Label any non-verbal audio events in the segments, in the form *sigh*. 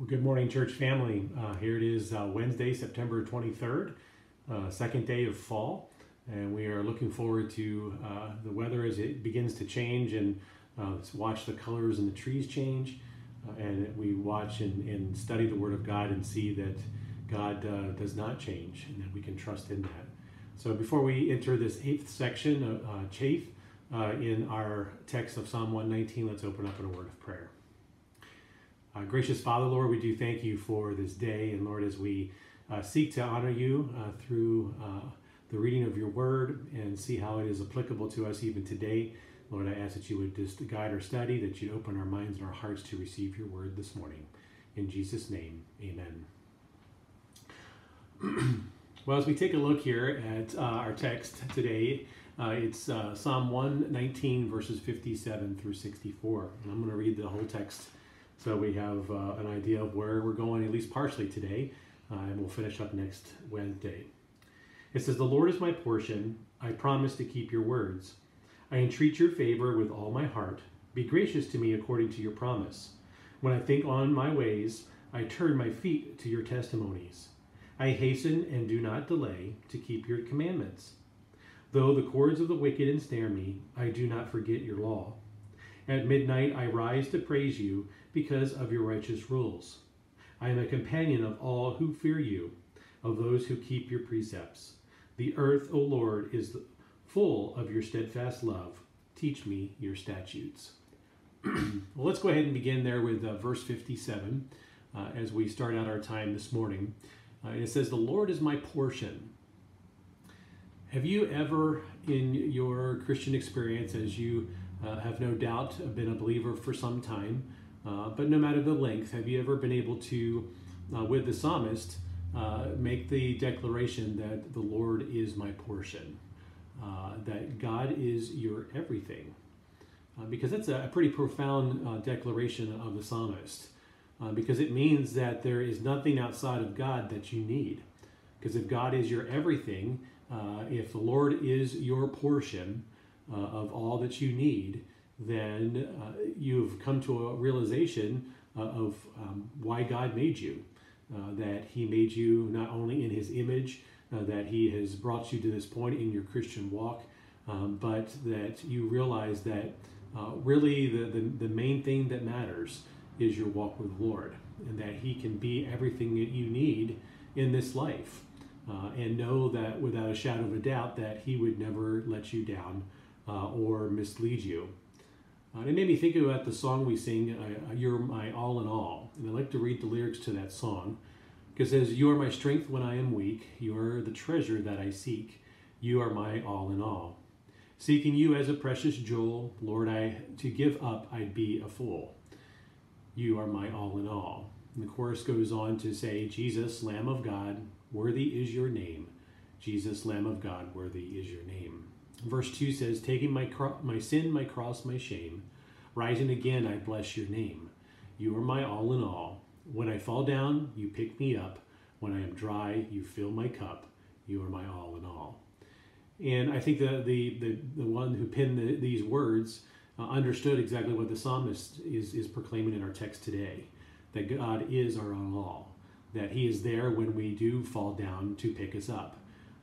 Well, good morning, church family. Uh, here it is uh, Wednesday, September 23rd, uh, second day of fall, and we are looking forward to uh, the weather as it begins to change and uh, watch the colors in the trees change. Uh, and we watch and, and, study the Word of God and see that God does not change and that we can trust in that. So before we enter this eighth section, uh, chafe, in our text of Psalm 119, let's open up in a word of prayer. Uh, gracious Father, Lord, we do thank you for this day. And Lord, as we uh, seek to honor you uh, through uh, the reading of your word and see how it is applicable to us even today, Lord, I ask that you would just guide our study, that you'd open our minds and our hearts to receive your word this morning. In Jesus' name, amen. *clears throat* well, as we take a look here at uh, our text today, uh, it's Psalm 119, verses 57 through 64. And I'm going to read the whole text so we have uh, an idea of where we're going, at least partially today, uh, and we'll finish up next Wednesday. It says, The Lord is my portion. I promise to keep your words. I entreat your favor with all my heart. Be gracious to me according to your promise. When I think on my ways, I turn my feet to your testimonies. I hasten and do not delay to keep your commandments. Though the cords of the wicked ensnare me, I do not forget your law. At midnight I rise to praise you because of your righteous rules. I am a companion of all who fear you, of those who keep your precepts. The earth, O Lord, is full of your steadfast love. Teach me your statutes. *clears throat* well, let's go ahead and begin there with uh, verse 57 uh, as we start out our time this morning. Uh, it says, The Lord is my portion. Have you ever, in your Christian experience, as you uh, have no doubt been a believer for some time, uh, but no matter the length, have you ever been able to, uh, with the psalmist, uh, make the declaration that the Lord is my portion, uh, that God is your everything? Uh, because that's a pretty profound declaration of the psalmist, because it means that there is nothing outside of God that you need. Because if God is your everything, if the Lord is your portion of all that you need, then uh, you've come to a realization uh, of um, why God made you. Uh, that He made you not only in His image, uh, that He has brought you to this point in your Christian walk, um, but that you realize that uh, really the, the, the main thing that matters is your walk with the Lord, and that He can be everything that you need in this life. Uh, and know that without a shadow of a doubt that He would never let you down or mislead you. Uh, it made me think about the song we sing, uh, You're My All in All. And I like to read the lyrics to that song because it says, You are my strength when I am weak. You are the treasure that I seek. You are my all in all. Seeking you as a precious jewel, Lord, I to give up I'd be a fool. You are my all in all. And the chorus goes on to say, Jesus, Lamb of God, worthy is your name. Jesus, Lamb of God, worthy is your name. Verse 2 says, Taking my, cro- my sin, my cross, my shame, rising again, I bless your name. You are my all in all. When I fall down, you pick me up. When I am dry, you fill my cup. You are my all in all. And I think the, the, the, the one who penned the, these words uh, understood exactly what the psalmist is, is proclaiming in our text today that God is our all, that He is there when we do fall down to pick us up.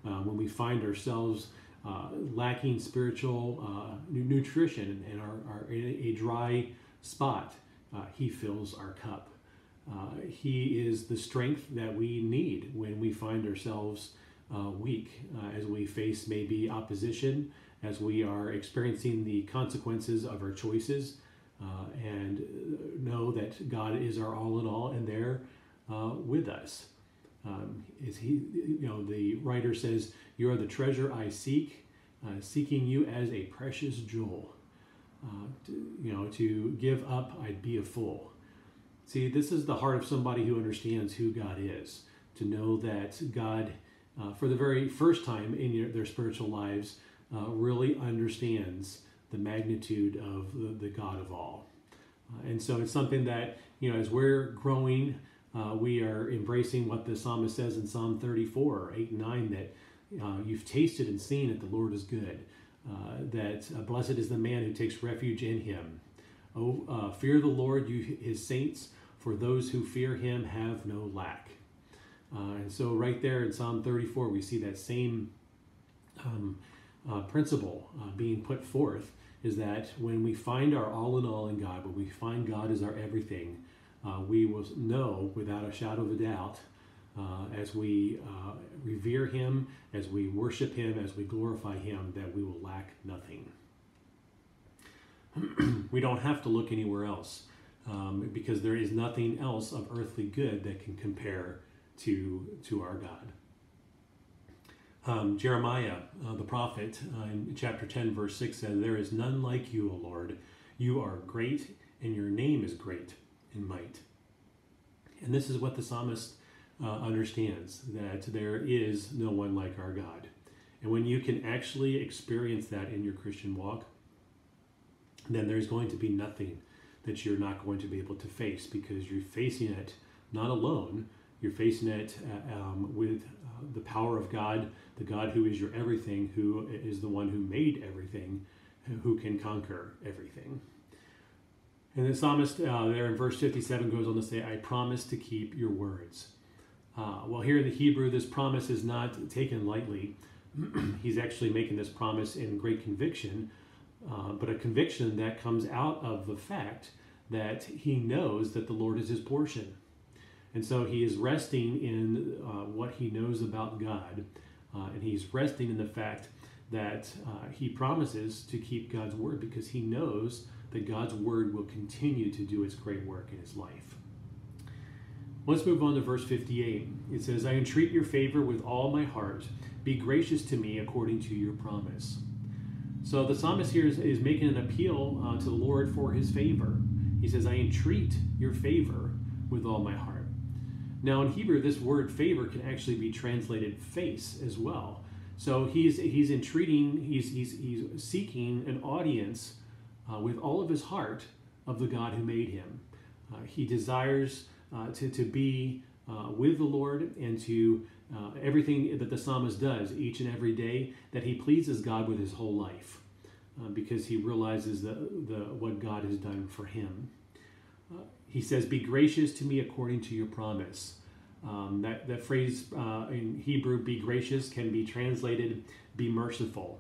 Uh, when we find ourselves uh, lacking spiritual uh, nutrition and are, are in a dry spot, uh, He fills our cup. Uh, he is the strength that we need when we find ourselves uh, weak, as we face maybe opposition, as we are experiencing the consequences of our choices, and know that God is our all in all and there with us. Um, is he, you know, the writer says, You are the treasure I seek, uh, seeking you as a precious jewel. Uh, to, you know, to give up, I'd be a fool. See, this is the heart of somebody who understands who God is, to know that God, uh, for the very first time in your, their spiritual lives, uh, really understands the magnitude of the, the God of all. Uh, and so it's something that, you know, as we're growing, uh, we are embracing what the psalmist says in Psalm 34, 8 and 9, that uh, you've tasted and seen that the Lord is good, uh, that uh, blessed is the man who takes refuge in him. Oh, fear the Lord, you his saints, for those who fear him have no lack. Uh, and so, right there in Psalm 34, we see that same um, principle being put forth is that when we find our all in all in God, when we find God as our everything, uh, we will know without a shadow of a doubt uh, as we uh, revere Him, as we worship Him, as we glorify Him, that we will lack nothing. *clears throat* we don't have to look anywhere else um, because there is nothing else of earthly good that can compare to, to our God. Um, Jeremiah, uh, the prophet, uh, in chapter 10, verse 6 says, There is none like you, O Lord. You are great, and your name is great in might. And this is what the psalmist uh, understands that there is no one like our God. And when you can actually experience that in your Christian walk, then there's going to be nothing that you're not going to be able to face because you're facing it not alone, you're facing it uh, um, with uh, the power of God, the God who is your everything, who is the one who made everything, who can conquer everything. And the psalmist uh, there in verse 57 goes on to say, I promise to keep your words. Uh, well, here in the Hebrew, this promise is not taken lightly. *clears throat* He's actually making this promise in great conviction, uh, but a conviction that comes out of the fact that he knows that the Lord is his portion. And so he is resting in uh, what he knows about God, uh, and he's resting in the fact that uh, he promises to keep God's word because he knows that God's word will continue to do its great work in his life. Let's move on to verse 58. It says, I entreat your favor with all my heart. Be gracious to me according to your promise. So the psalmist here is, is making an appeal uh, to the Lord for his favor. He says, I entreat your favor with all my heart. Now, in Hebrew, this word favor can actually be translated face as well. So he's, he's entreating, he's, he's, he's seeking an audience uh, with all of his heart of the God who made him. Uh, he desires uh, to, to be uh, with the Lord and to uh, everything that the psalmist does each and every day, that he pleases God with his whole life uh, because he realizes the, the, what God has done for him. Uh, he says, Be gracious to me according to your promise. Um, that, that phrase uh, in Hebrew, be gracious, can be translated, be merciful.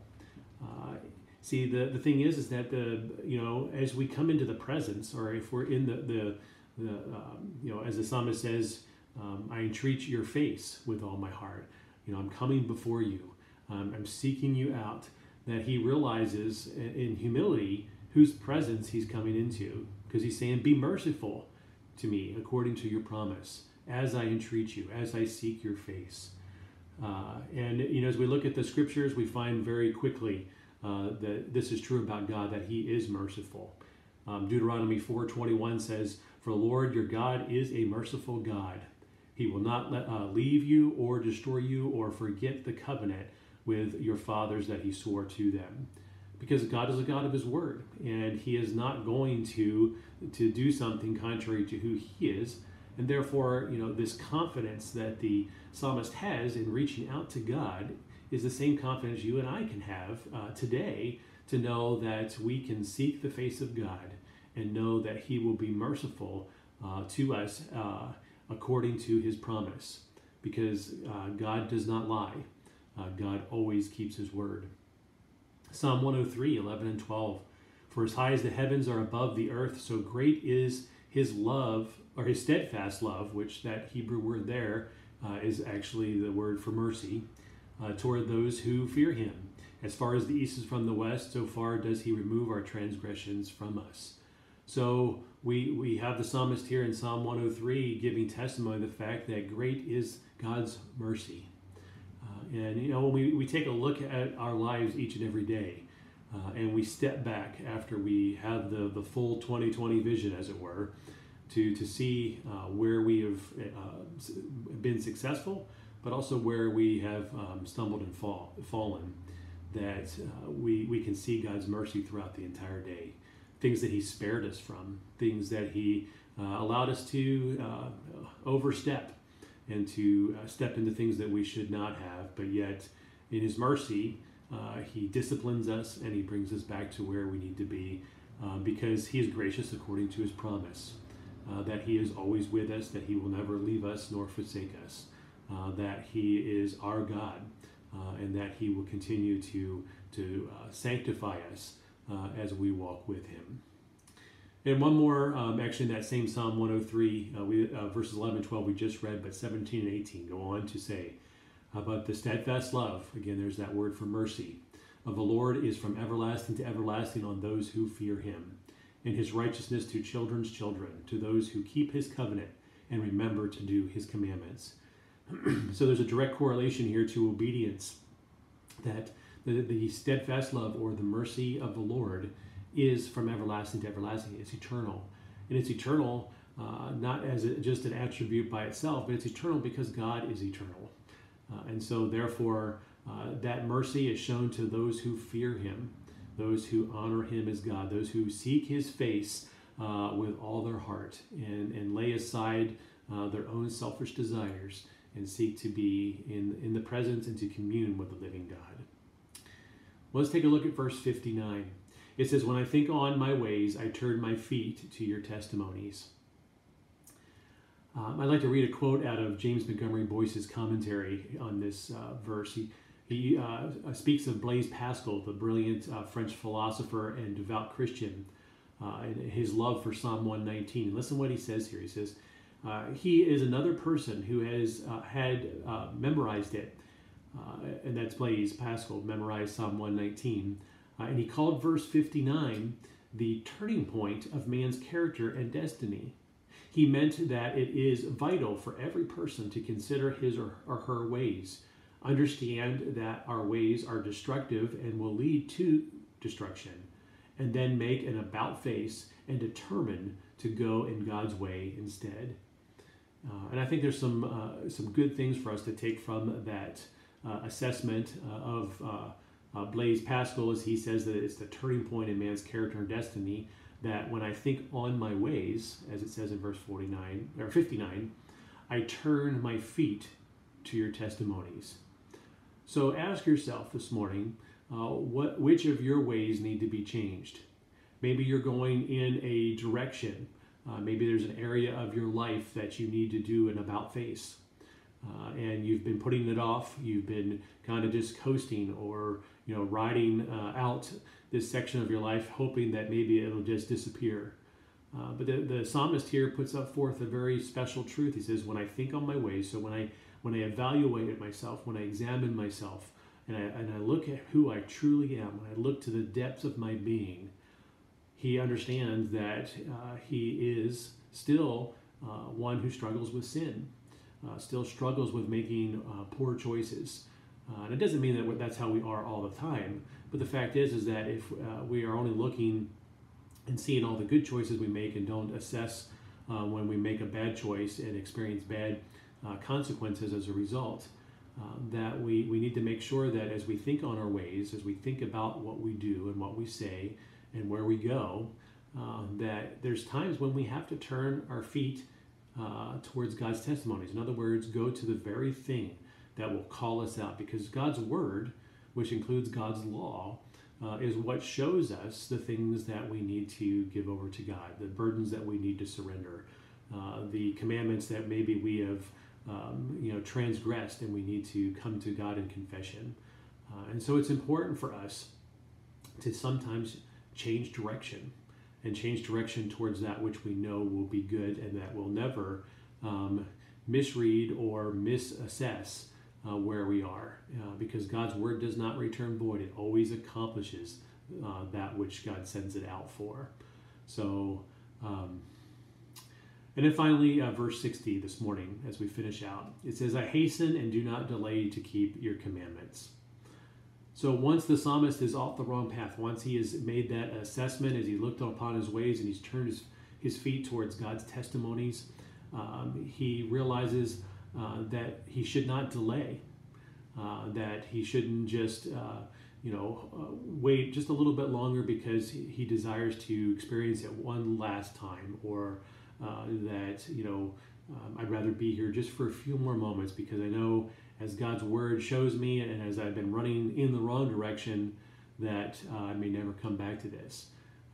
See, the, the thing is, is that the, you know, as we come into the presence, or if we're in the, the the, um, you know, as the psalmist says, um, I entreat your face with all my heart. You know, I'm coming before you. Um, I'm seeking you out. That he realizes in humility whose presence he's coming into. Because he's saying, Be merciful to me according to your promise, as I entreat you, as I seek your face. Uh, and, you know, as we look at the scriptures, we find very quickly uh, that this is true about God, that he is merciful. Um, Deuteronomy 4.21 says, for Lord your God is a merciful God. He will not let, uh, leave you or destroy you or forget the covenant with your fathers that he swore to them. Because God is a God of his word, and he is not going to, to do something contrary to who he is. And therefore, you know, this confidence that the psalmist has in reaching out to God is the same confidence you and I can have uh, today to know that we can seek the face of God and know that He will be merciful uh, to us uh, according to His promise. Because uh, God does not lie, uh, God always keeps His word. Psalm 103, 11 and 12. For as high as the heavens are above the earth, so great is His love, or His steadfast love, which that Hebrew word there uh, is actually the word for mercy, uh, toward those who fear Him. As far as the east is from the west, so far does He remove our transgressions from us. So we, we have the psalmist here in Psalm 103 giving testimony of the fact that great is God's mercy. Uh, and, you know, when we, we take a look at our lives each and every day, uh, and we step back after we have the, the full 2020 vision, as it were, to, to see uh, where we have uh, been successful, but also where we have um, stumbled and fall, fallen, that uh, we, we can see God's mercy throughout the entire day things that he spared us from, things that he uh, allowed us to uh, overstep and to uh, step into things that we should not have, but yet in his mercy, uh, he disciplines us and he brings us back to where we need to be uh, because he is gracious according to his promise. uh, that He is always with us, that He will never leave us nor forsake us, uh, that He is our God, uh, and that He will continue to, to uh, sanctify us uh, as we walk with Him. And one more, um, actually, in that same Psalm 103, uh, we, verses 11 and 12 we just read, but 17 and 18 go on to say, about the steadfast love, again, there's that word for mercy, of the Lord is from everlasting to everlasting on those who fear him and his righteousness to children's children, to those who keep his covenant and remember to do his commandments. *clears throat* so there's a direct correlation here to obedience, that the, the steadfast love or the mercy of the Lord is from everlasting to everlasting. It's eternal. And it's eternal uh, not as a, just an attribute by itself, but it's eternal because God is eternal. Uh, and so, therefore, uh, that mercy is shown to those who fear him those who honor him as God, those who seek his face uh, with all their heart and, and lay aside uh, their own selfish desires and seek to be in, in the presence and to commune with the living God. Let's take a look at verse 59. It says, When I think on my ways, I turn my feet to your testimonies. Um, I'd like to read a quote out of James Montgomery Boice's commentary on this uh, verse. He, he uh, speaks of Blaise Pascal, the brilliant uh, French philosopher and devout Christian, uh, and his love for Psalm 119. Listen what he says here. He says, uh, He is another person who has uh, had uh, memorized it, and that's Blaise Pascal, memorized Psalm 119. and he called verse 59 the turning point of man's character and destiny. He meant that it is vital for every person to consider his or, or her ways understand that our ways are destructive and will lead to destruction, and then make an about face and determine to go in God's way instead. Uh, and I think there's some uh, some good things for us to take from that uh, assessment uh, of uh, uh, Blaise Pascal, as he says that it's the turning point in man's character and destiny. That when I think on my ways, as it says in verse 49 or 59, I turn my feet to your testimonies. So ask yourself this morning, what, which of your ways need to be changed? Maybe you're going in a direction. Uh, maybe there's an area of your life that you need to do an about face. Uh, and you've been putting it off. You've been kind of just coasting or, you know, riding uh, out this section of your life, hoping that maybe it'll just disappear. Uh, but the, the psalmist here puts up forth a very special truth. He says, When I think on my ways, so when I when I evaluate myself, when I examine myself, and I, and I look at who I truly am, when I look to the depths of my being, he understands that uh, he is still uh, one who struggles with sin, uh, still struggles with making uh, poor choices. Uh, and it doesn't mean that that's how we are all the time, but the fact is, is that if uh, we are only looking and seeing all the good choices we make and don't assess when we make a bad choice and experience bad consequences as a result. That we, we need to make sure that as we think on our ways, as we think about what we do and what we say and where we go, uh, that there's times when we have to turn our feet uh, towards God's testimonies. In other words, go to the very thing that will call us out because God's word, which includes God's law, uh, is what shows us the things that we need to give over to God, the burdens that we need to surrender, uh, the commandments that maybe we have um, you know, transgressed and we need to come to God in confession. Uh, and so it's important for us to sometimes change direction and change direction towards that which we know will be good and that will never um, misread or misassess uh, where we are. Uh, because God's word does not return void, it always accomplishes uh, that which God sends it out for. So, um, and then finally, uh, verse 60 this morning, as we finish out, it says, I hasten and do not delay to keep your commandments. So once the psalmist is off the wrong path, once he has made that assessment as he looked upon his ways and he's turned his, his feet towards God's testimonies, um, he realizes uh, that he should not delay, uh, that he shouldn't just, uh, you know, uh, wait just a little bit longer because he, desires to experience it one last time or uh, that you know um, I'd rather be here just for a few more moments because I know as God's word shows me and as I've been running in the wrong direction that uh, I may never come back to this.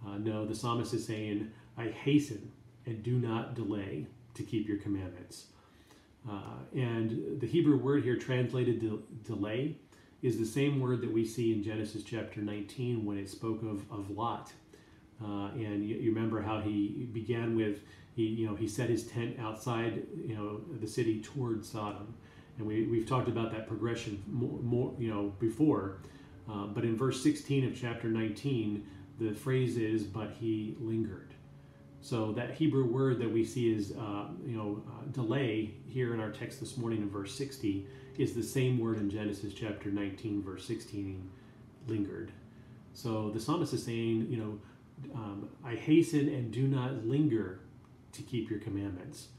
Uh, no, the psalmist is saying, I hasten and do not delay to keep your commandments. Uh, and the Hebrew word here translated de- delay is the same word that we see in Genesis chapter 19 when it spoke of, of Lot. Uh, and you, you, remember how he began with he you know he set his tent outside you know the city toward Sodom, and we we've talked about that progression more, more you know before, uh, but in verse 16 of chapter 19 the phrase is but he lingered. So that Hebrew word that we see is, uh, you know, uh, delay here in our text this morning in verse 60 is the same word in Genesis chapter 19, verse 16, lingered. So the psalmist is saying, you know, um, I hasten and do not linger to keep your commandments.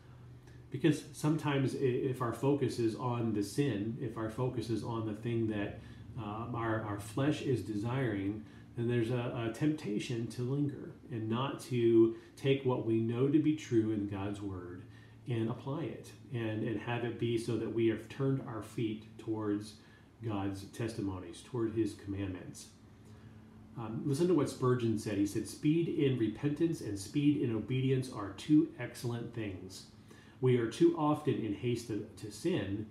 Because sometimes if our focus is on the sin, if our focus is on the thing that um, our, our flesh is desiring, then there's a, a, temptation to linger and not to take what we know to be true in God's word and apply it and, and have it be so that we have turned our feet towards God's testimonies, toward his commandments. Um, listen to what Spurgeon said. He said, Speed in repentance and speed in obedience are two excellent things. We are too often in haste to, to sin.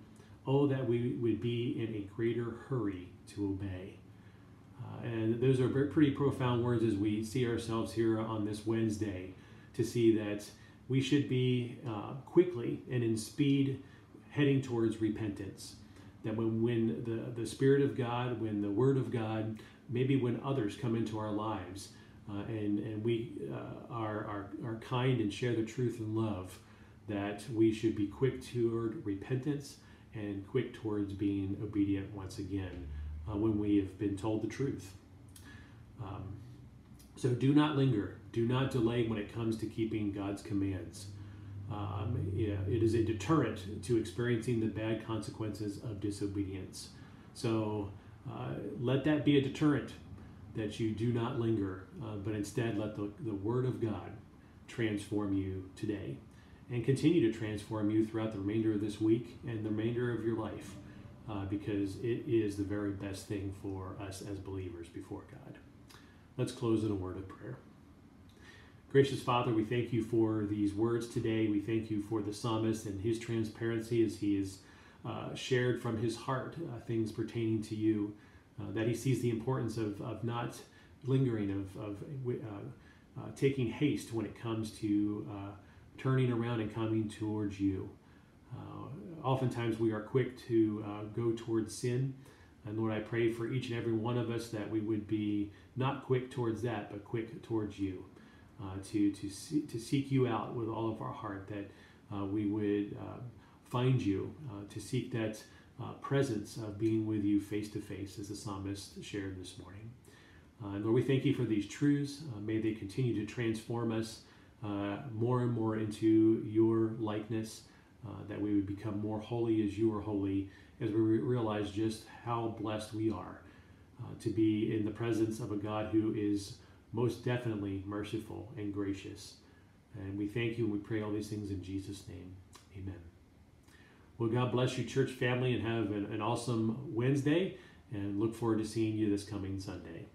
Oh, that we would be in a greater hurry to obey. Uh, and those are pretty profound words as we see ourselves here on this Wednesday to see that we should be uh, quickly and in speed heading towards repentance. That when, when the, the Spirit of God, when the Word of God, maybe when others come into our lives uh, and, and we uh, are, are, are kind and share the truth and love, that we should be quick toward repentance and quick towards being obedient once again uh, when we have been told the truth. Um, so do not linger, do not delay when it comes to keeping God's commands. Um, yeah, it is a deterrent to experiencing the bad consequences of disobedience. So uh, let that be a deterrent that you do not linger, uh, but instead let the, the Word of God transform you today and continue to transform you throughout the remainder of this week and the remainder of your life uh, because it is the very best thing for us as believers before God. Let's close in a word of prayer. Gracious Father, we thank you for these words today. We thank you for the psalmist and his transparency as he is uh, shared from his heart uh, things pertaining to you, uh, that he sees the importance of, of not lingering, of, of uh, uh, taking haste when it comes to turning around and coming towards you. oftentimes we are quick to go towards sin. And Lord, I pray for each and every one of us that we would be not quick towards that, but quick towards you. Uh, to to see, to seek you out with all of our heart, that uh, we would uh, find you, uh, to seek that uh, presence of being with you face to face, as the psalmist shared this morning. Uh, Lord, we thank you for these truths. may they continue to transform us Uh, more and more into your likeness, uh, that we would become more holy as you are holy, as we re- realize just how blessed we are uh, to be in the presence of a God who is most definitely merciful and gracious. And we thank you and we pray all these things in Jesus' name. Amen. Well, God bless you, church family, and have an, an awesome Wednesday. And look forward to seeing you this coming Sunday.